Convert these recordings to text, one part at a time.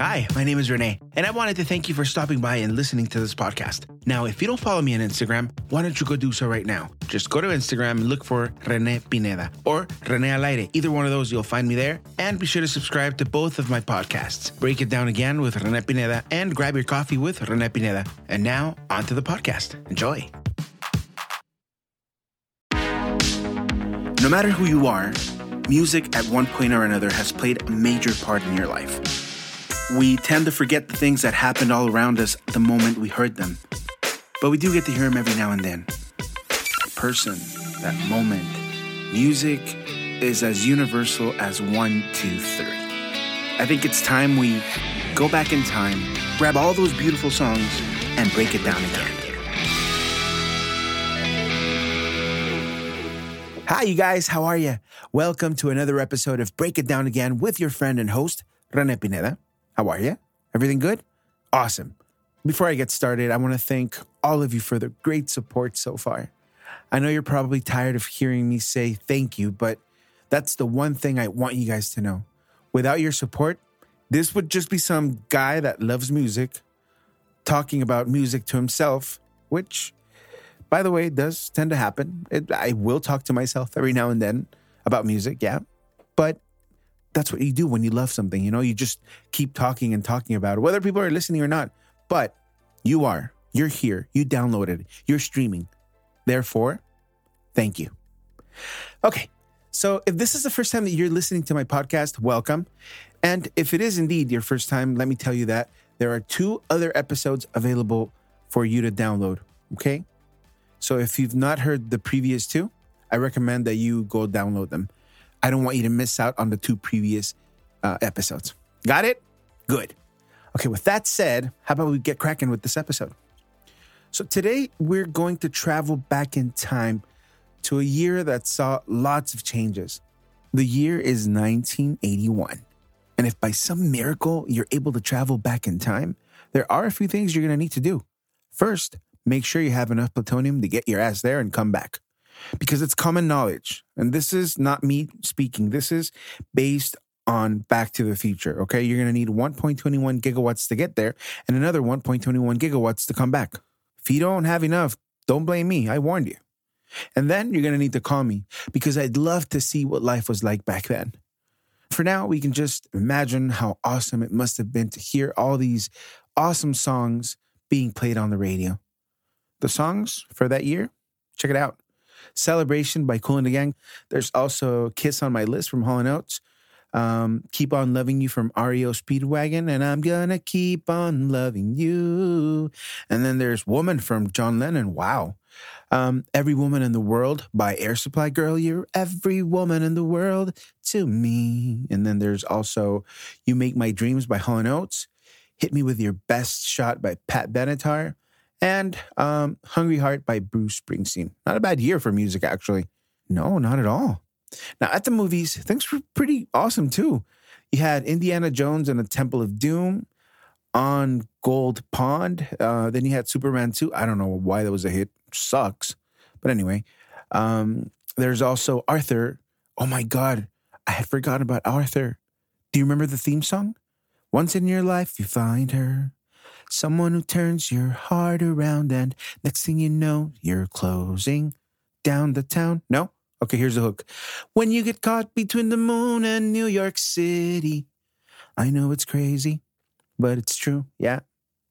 Hi, my name is Rene, and I wanted to thank you for stopping by and listening to this podcast. Now, if you don't follow me on Instagram, why don't you go do so right now? Just go to Instagram and look for Rene Pineda or Rene Alaire. Either one of those, you'll find me there. And be sure to subscribe to both of my podcasts. Break it down again with Rene Pineda and grab your coffee with Rene Pineda. And now, on to the podcast. Enjoy. No matter who you are, music at one point or another has played a major part in your life. We tend to forget the things that happened all around us the moment we heard them, but we do get to hear them every now and then. Person, that moment. Music is as universal as one, two, three. I think it's time we go back in time, grab all those beautiful songs, and break it down again. Hi, you guys. How are you? Welcome to another episode of Break It Down Again with your friend and host, Rene Pineda. How are you? Everything good? Awesome. Before I get started, I want to thank all of you for the great support so far. I know you're probably tired of hearing me say thank you, but that's the one thing I want you guys to know. Without your support, this would just be some guy that loves music talking about music to himself, which, by the way, does tend to happen. It, I will talk to myself every now and then about music, yeah. But that's what you do when you love something. You know, you just keep talking and talking about it, whether people are listening or not. But you are, you're here, you downloaded, you're streaming. Therefore, thank you. Okay. So if this is the first time that you're listening to my podcast, welcome. And if it is indeed your first time, let me tell you that there are two other episodes available for you to download. Okay. So if you've not heard the previous two, I recommend that you go download them. I don't want you to miss out on the two previous uh, episodes. Got it? Good. Okay, with that said, how about we get cracking with this episode? So, today we're going to travel back in time to a year that saw lots of changes. The year is 1981. And if by some miracle you're able to travel back in time, there are a few things you're going to need to do. First, make sure you have enough plutonium to get your ass there and come back because it's common knowledge. And this is not me speaking, this is based on Back to the Future. Okay. You're going to need 1.21 gigawatts to get there and another 1.21 gigawatts to come back. If you don't have enough, don't blame me. I warned you. And then you're going to need to call me because I'd love to see what life was like back then. For now, we can just imagine how awesome it must have been to hear all these awesome songs being played on the radio. The songs for that year, check it out. Celebration by Kool and the Gang. There's also Kiss on my list from Hall & Oates. Um, keep on loving you from REO Speedwagon, and I'm gonna keep on loving you. And then there's Woman from John Lennon. Wow. Um, every Woman in the World by Air Supply Girl. You're every woman in the world to me. And then there's also You Make My Dreams by Hall & Oates. Hit Me With Your Best Shot by Pat Benatar and um, Hungry Heart by Bruce Springsteen. Not a bad year for music, actually. No, not at all. Now, at the movies, things were pretty awesome too. You had Indiana Jones and the Temple of Doom on Golden Pond. Uh, then you had Superman 2. I don't know why that was a hit. Sucks. But anyway, um, there's also Arthur. Oh my God, I had forgotten about Arthur. Do you remember the theme song? Once in your life, you find her. Someone who turns your heart around, and next thing you know, you're closing down the town. No? Okay, here's the hook. When you get caught between the moon and New York City. I know it's crazy, but it's true. Yeah,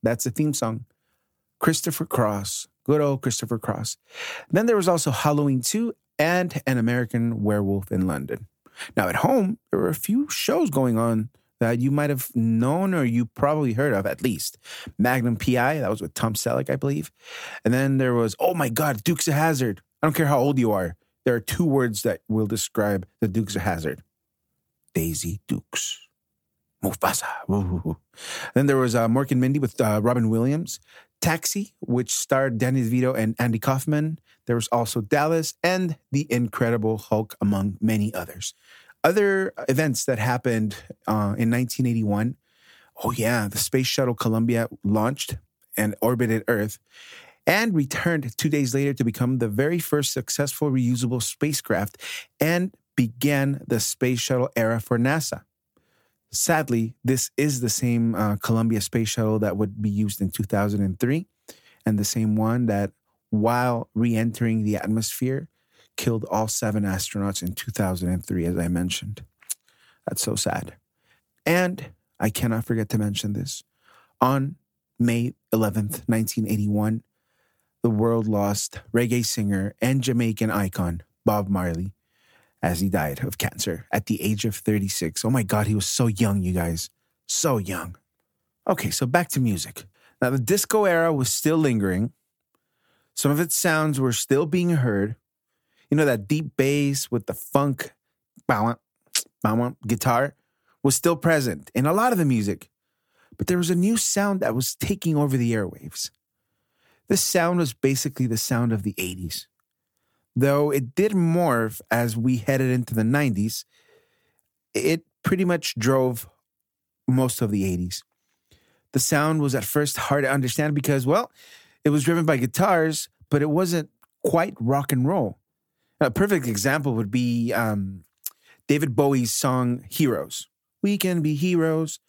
that's the theme song. Christopher Cross. Good old Christopher Cross. Then there was also Halloween 2 and An American Werewolf in London. Now, at home, there were a few shows going on that you might have known or you probably heard of at least. Magnum PI, that was with Tom Selleck, I believe. And then there was, oh my God, Dukes of Hazzard. I don't care how old you are. There are two words that will describe the Dukes of Hazzard. Daisy Dukes. Mufasa. Ooh. Then there was uh, Mork and Mindy with uh, Robin Williams. Taxi, which starred Danny DeVito and Andy Kaufman. There was also Dallas and The Incredible Hulk, among many others. Other events that happened uh, in 1981 oh, yeah, the Space Shuttle Columbia launched and orbited Earth and returned two days later to become the very first successful reusable spacecraft and began the Space Shuttle era for NASA. Sadly, this is the same uh, Columbia space shuttle that would be used in 2003 and the same one that, while re entering the atmosphere, killed all seven astronauts in 2003, as I mentioned. That's so sad. And I cannot forget to mention this. On May 11th, 1981, the world lost reggae singer and Jamaican icon Bob Marley as he died of cancer at the age of 36. Oh my God, he was so young, you guys. So young. Okay, so back to music. Now, the disco era was still lingering. Some of its sounds were still being heard. You know, that deep bass with the funk guitar was still present in a lot of the music. But there was a new sound that was taking over the airwaves. This sound was basically the sound of the 80s. Though it did morph as we headed into the 90s, it pretty much drove most of the 80s. The sound was at first hard to understand because, well, it was driven by guitars, but it wasn't quite rock and roll. A perfect example would be um, David Bowie's song Heroes. We can be heroes.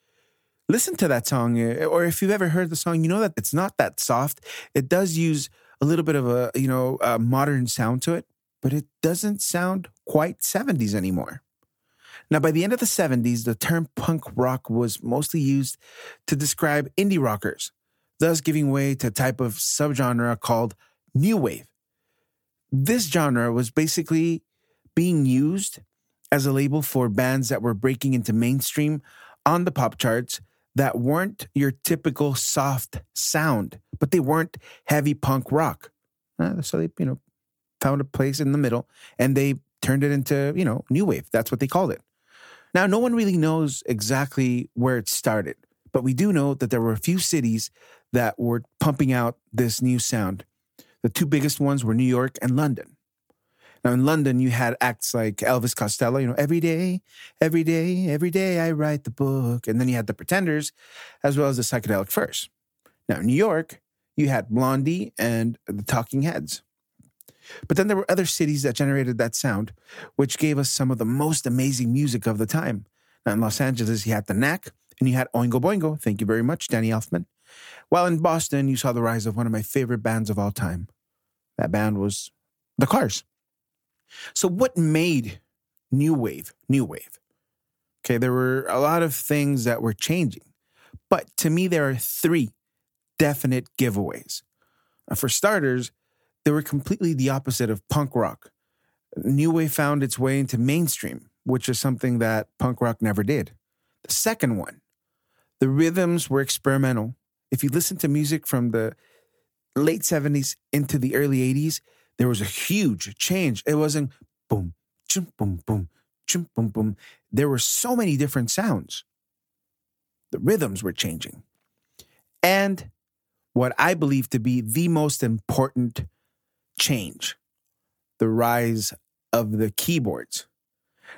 Listen to that song, eh, or if you've ever heard the song, you know that it's not that soft. It does use a little bit of a you know a modern sound to it, but it doesn't sound quite 70s anymore. Now, by the end of the 70s, the term punk rock was mostly used to describe indie rockers, thus giving way to a type of subgenre called new wave. This genre was basically being used as a label for bands that were breaking into mainstream on the pop charts that weren't your typical soft sound, but they weren't heavy punk rock. Uh, so they, you know, found a place in the middle and they turned it into, you know, new wave. That's what they called it. Now, no one really knows exactly where it started, but we do know that there were a few cities that were pumping out this new sound. The two biggest ones were New York and London. Now, in London, you had acts like Elvis Costello, you know, every day, every day, every day I write the book. And then you had the Pretenders, as well as the Psychedelic Furs. Now, in New York, you had Blondie and the Talking Heads. But then there were other cities that generated that sound, which gave us some of the most amazing music of the time. Now, in Los Angeles, you had The Knack and you had Oingo Boingo. Thank you very much, Danny Elfman. While in Boston, you saw the rise of one of my favorite bands of all time. That band was The Cars. So, what made New Wave New Wave? Okay, there were a lot of things that were changing, but to me, there are three definite giveaways. Uh, for starters, they were completely the opposite of punk rock. New Wave found its way into mainstream, which is something that punk rock never did. The second one, the rhythms were experimental. If you listen to music from the late 70s into the early 80s, there was a huge change. It wasn't boom, chum, boom, boom, chum, boom, boom. There were so many different sounds. The rhythms were changing. And what I believe to be the most important change the rise of the keyboards.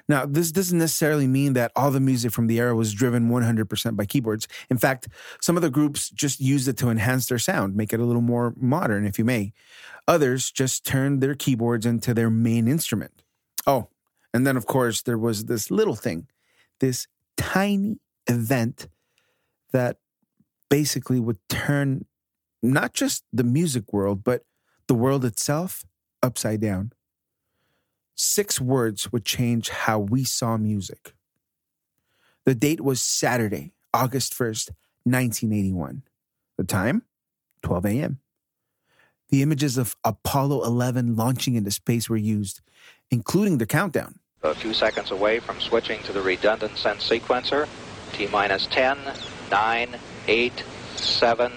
Now, this doesn't necessarily mean that all the music from the era was driven 100% by keyboards. In fact, some of the groups just used it to enhance their sound, make it a little more modern, if you may. Others just turned their keyboards into their main instrument. Oh, and then, of course, there was this little thing, this tiny event that basically would turn not just the music world, but the world itself upside down. Six words would change how we saw music. The date was Saturday, August 1st, 1981. The time? 12 a.m. The images of Apollo 11 launching into space were used, including the countdown. A few seconds away from switching to the redundant sense sequencer. T minus 10, 9, 8, 7,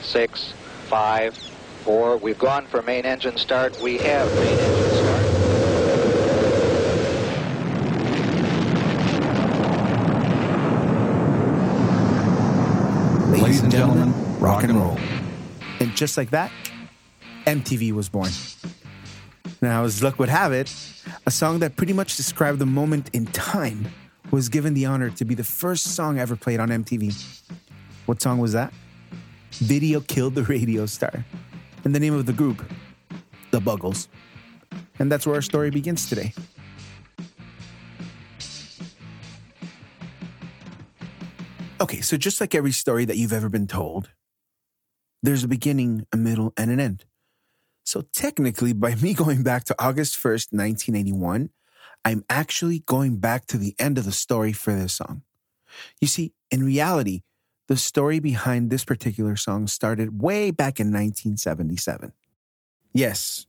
6, 5, four. We've gone for main engine start. We have main engine start. Ladies and gentlemen, rock and roll. And just like that, MTV was born. Now, as luck would have it, a song that pretty much described the moment in time was given the honor to be the first song ever played on MTV. What song was that? Video Killed the Radio Star and the name of the group, The Buggles. And that's where our story begins today. Okay, so just like every story that you've ever been told, there's a beginning, a middle, and an end. So technically, by me going back to August 1st, 1981, I'm actually going back to the end of the story for this song. You see, in reality, the story behind this particular song started way back in 1977. Yes,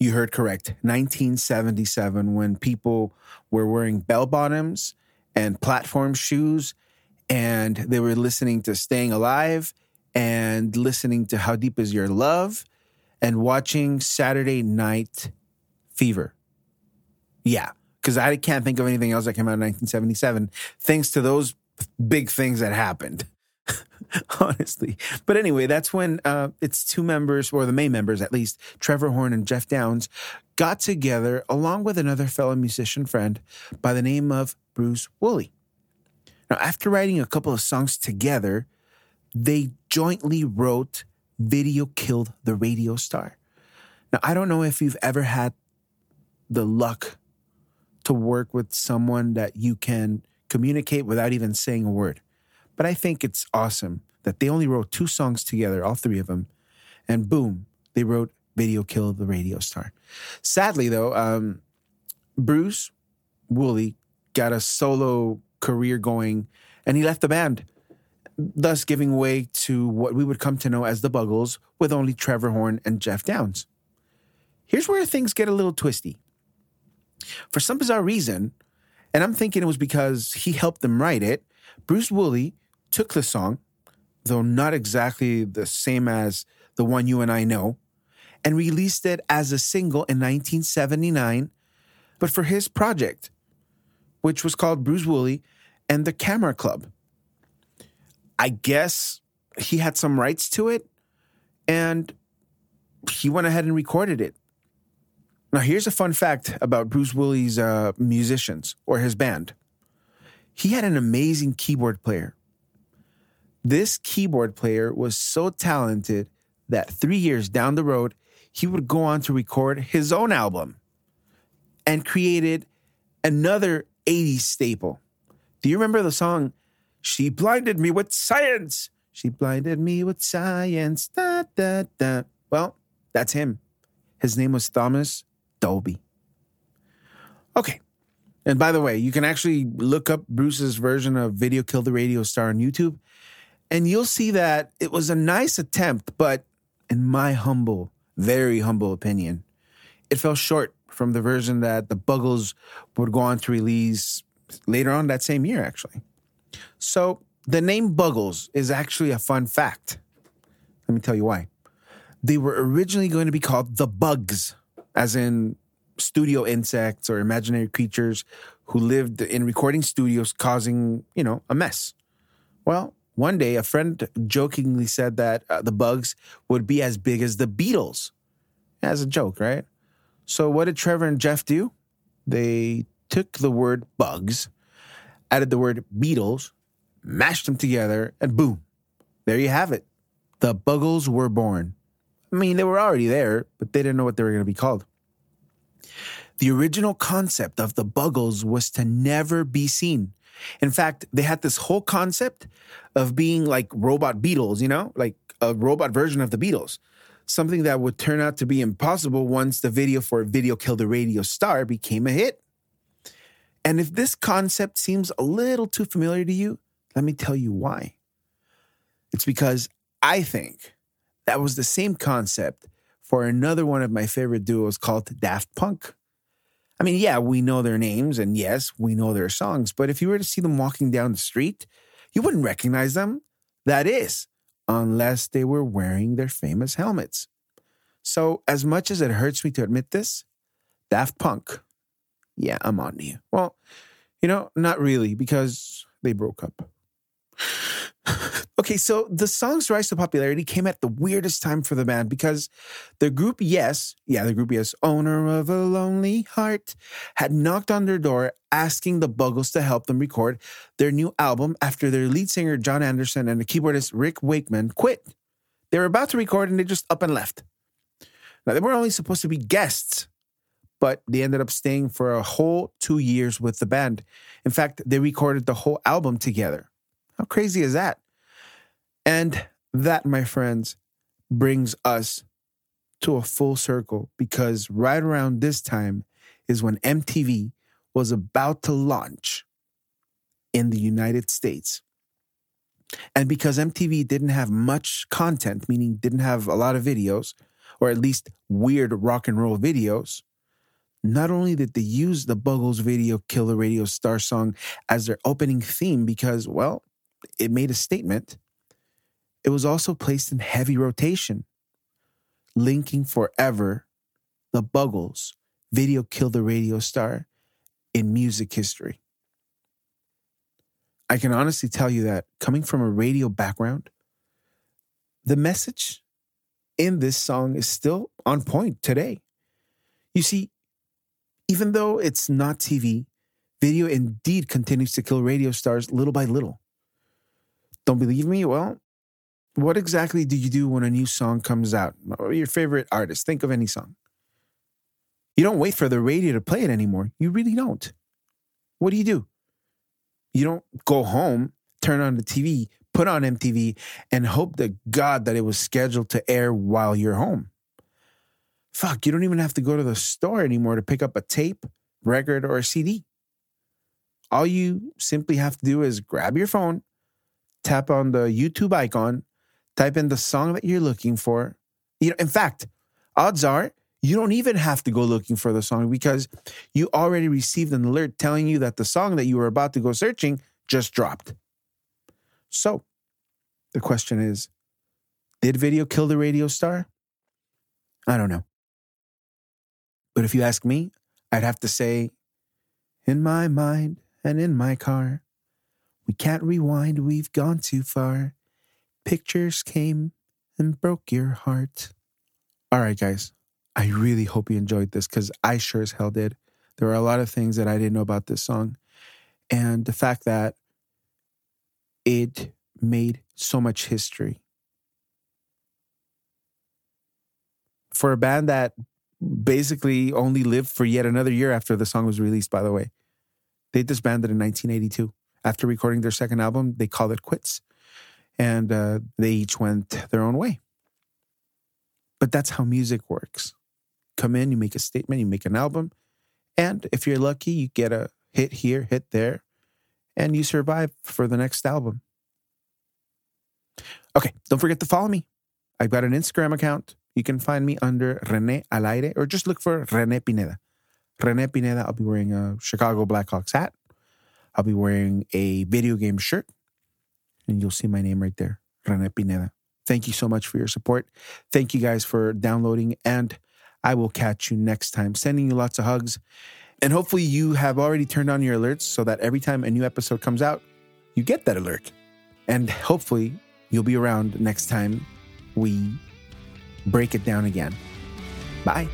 you heard correct. 1977, when people were wearing bell bottoms and platform shoes, and they were listening to Staying Alive and listening to How Deep Is Your Love and watching Saturday Night Fever. Yeah, because I can't think of anything else that came out in 1977, thanks to those big things that happened. honestly. But anyway, that's when uh, its two members, or the main members at least, Trevor Horn and Geoff Downes, got together along with another fellow musician friend by the name of Bruce Woolley. Now, after writing a couple of songs together, they jointly wrote Video Killed the Radio Star. Now, I don't know if you've ever had the luck to work with someone that you can communicate without even saying a word. But I think it's awesome that they only wrote two songs together, all three of them, and boom, they wrote Video Killed the Radio Star. Sadly, though, um, Bruce Woolley got a solo career going and he left the band, thus giving way to what we would come to know as the Buggles with only Trevor Horn and Geoff Downes. Here's where things get a little twisty. For some bizarre reason, and I'm thinking it was because he helped them write it, Bruce Woolley took the song, though not exactly the same as the one you and I know, and released it as a single in 1979, but for his project, which was called Bruce Woolley and the Camera Club. I guess he had some rights to it, and he went ahead and recorded it. Now, here's a fun fact about Bruce Woolley's uh, musicians or his band. He had an amazing keyboard player this keyboard player was so talented that three years down the road, he would go on to record his own album and created another 80s staple. Do you remember the song, She Blinded Me with Science? She blinded me with science. Da, da, da. Well, that's him. His name was Thomas Dolby. Okay. And by the way, you can actually look up Bruce's version of Video Kill the Radio Star on YouTube and you'll see that it was a nice attempt, but in my humble, very humble opinion, it fell short from the version that the Buggles would go on to release later on that same year, actually. So the name Buggles is actually a fun fact. Let me tell you why. They were originally going to be called the Bugs, as in studio insects or imaginary creatures who lived in recording studios causing, you know, a mess. Well, one day, a friend jokingly said that uh, the bugs would be as big as the Beatles. As a joke, right? So, what did Trevor and Jeff do? They took the word bugs, added the word Beatles, mashed them together, and boom, there you have it. The Buggles were born. I mean, they were already there, but they didn't know what they were going to be called. The original concept of the Buggles was to never be seen. In fact, they had this whole concept of being like robot Beatles, you know, like a robot version of the Beatles. Something that would turn out to be impossible once the video for Video Kill the Radio Star became a hit. And if this concept seems a little too familiar to you, let me tell you why. It's because I think that was the same concept for another one of my favorite duos called Daft Punk. I mean, yeah, we know their names and yes, we know their songs, but if you were to see them walking down the street, you wouldn't recognize them. That is, unless they were wearing their famous helmets. So, as much as it hurts me to admit this, Daft Punk, yeah, I'm on you. Well, you know, not really, because they broke up. Okay, so the song's rise to popularity came at the weirdest time for the band because the group Yes, yeah, the group Yes, owner of a lonely heart, had knocked on their door asking the Buggles to help them record their new album after their lead singer Jon Anderson and the keyboardist Rick Wakeman quit. They were about to record and they just up and left. Now, they were only supposed to be guests, but they ended up staying for a whole two years with the band. In fact, they recorded the whole album together. How crazy is that? And that, my friends, brings us to a full circle because right around this time is when MTV was about to launch in the United States. And because MTV didn't have much content, meaning didn't have a lot of videos, or at least weird rock and roll videos, not only did they use the Buggles video Killer Radio Star song as their opening theme because, well, it made a statement, it was also placed in heavy rotation, linking forever the Buggles video Kill the Radio Star in music history. I can honestly tell you that coming from a radio background, the message in this song is still on point today. You see, even though it's not TV, video indeed continues to kill radio stars little by little. Don't believe me? Well, what exactly do you do when a new song comes out? Or your favorite artist? Think of any song. You don't wait for the radio to play it anymore. You really don't. What do you do? You don't go home, turn on the TV, put on MTV, and hope to God that it was scheduled to air while you're home. Fuck, you don't even have to go to the store anymore to pick up a tape, record, or a CD. All you simply have to do is grab your phone, tap on the YouTube icon, type in the song that you're looking for. You know, in fact, odds are you don't even have to go looking for the song because you already received an alert telling you that the song that you were about to go searching just dropped. So, the question is Did video kill the radio star? I don't know. But if you ask me, I'd have to say, In my mind and in my car, we can't rewind, we've gone too far. Pictures came and broke your heart. All right, guys, I really hope you enjoyed this because I sure as hell did. There are a lot of things that I didn't know about this song. And the fact that it made so much history. For a band that basically only lived for yet another year after the song was released, by the way. They disbanded in 1982. After recording their second album, they called it quits. And uh, they each went their own way. But that's how music works. Come in, you make a statement, you make an album. And if you're lucky, you get a hit here, hit there, and you survive for the next album. Okay, don't forget to follow me. I've got an Instagram account. You can find me under Rene Alaire or just look for Rene Pineda. Rene Pineda, I'll be wearing a Chicago Blackhawks hat. I'll be wearing a video game shirt. And you'll see my name right there, Rene Pineda. Thank you so much for your support. Thank you guys for downloading. And I will catch you next time. Sending you lots of hugs. And hopefully, you have already turned on your alerts so that every time a new episode comes out, you get that alert. And hopefully, you'll be around next time we break it down again. Bye.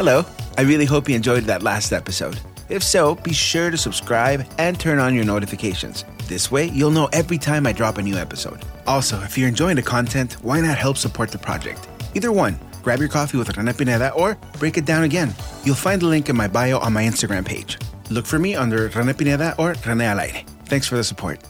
Hello. I really hope you enjoyed that last episode. If so, be sure to subscribe and turn on your notifications. This way, you'll know every time I drop a new episode. Also, if you're enjoying the content, why not help support the project? Either one, grab your coffee with Rene Pineda or break it down again. You'll find the link in my bio on my Instagram page. Look for me under Rene Pineda or Rene Alaire. Thanks for the support.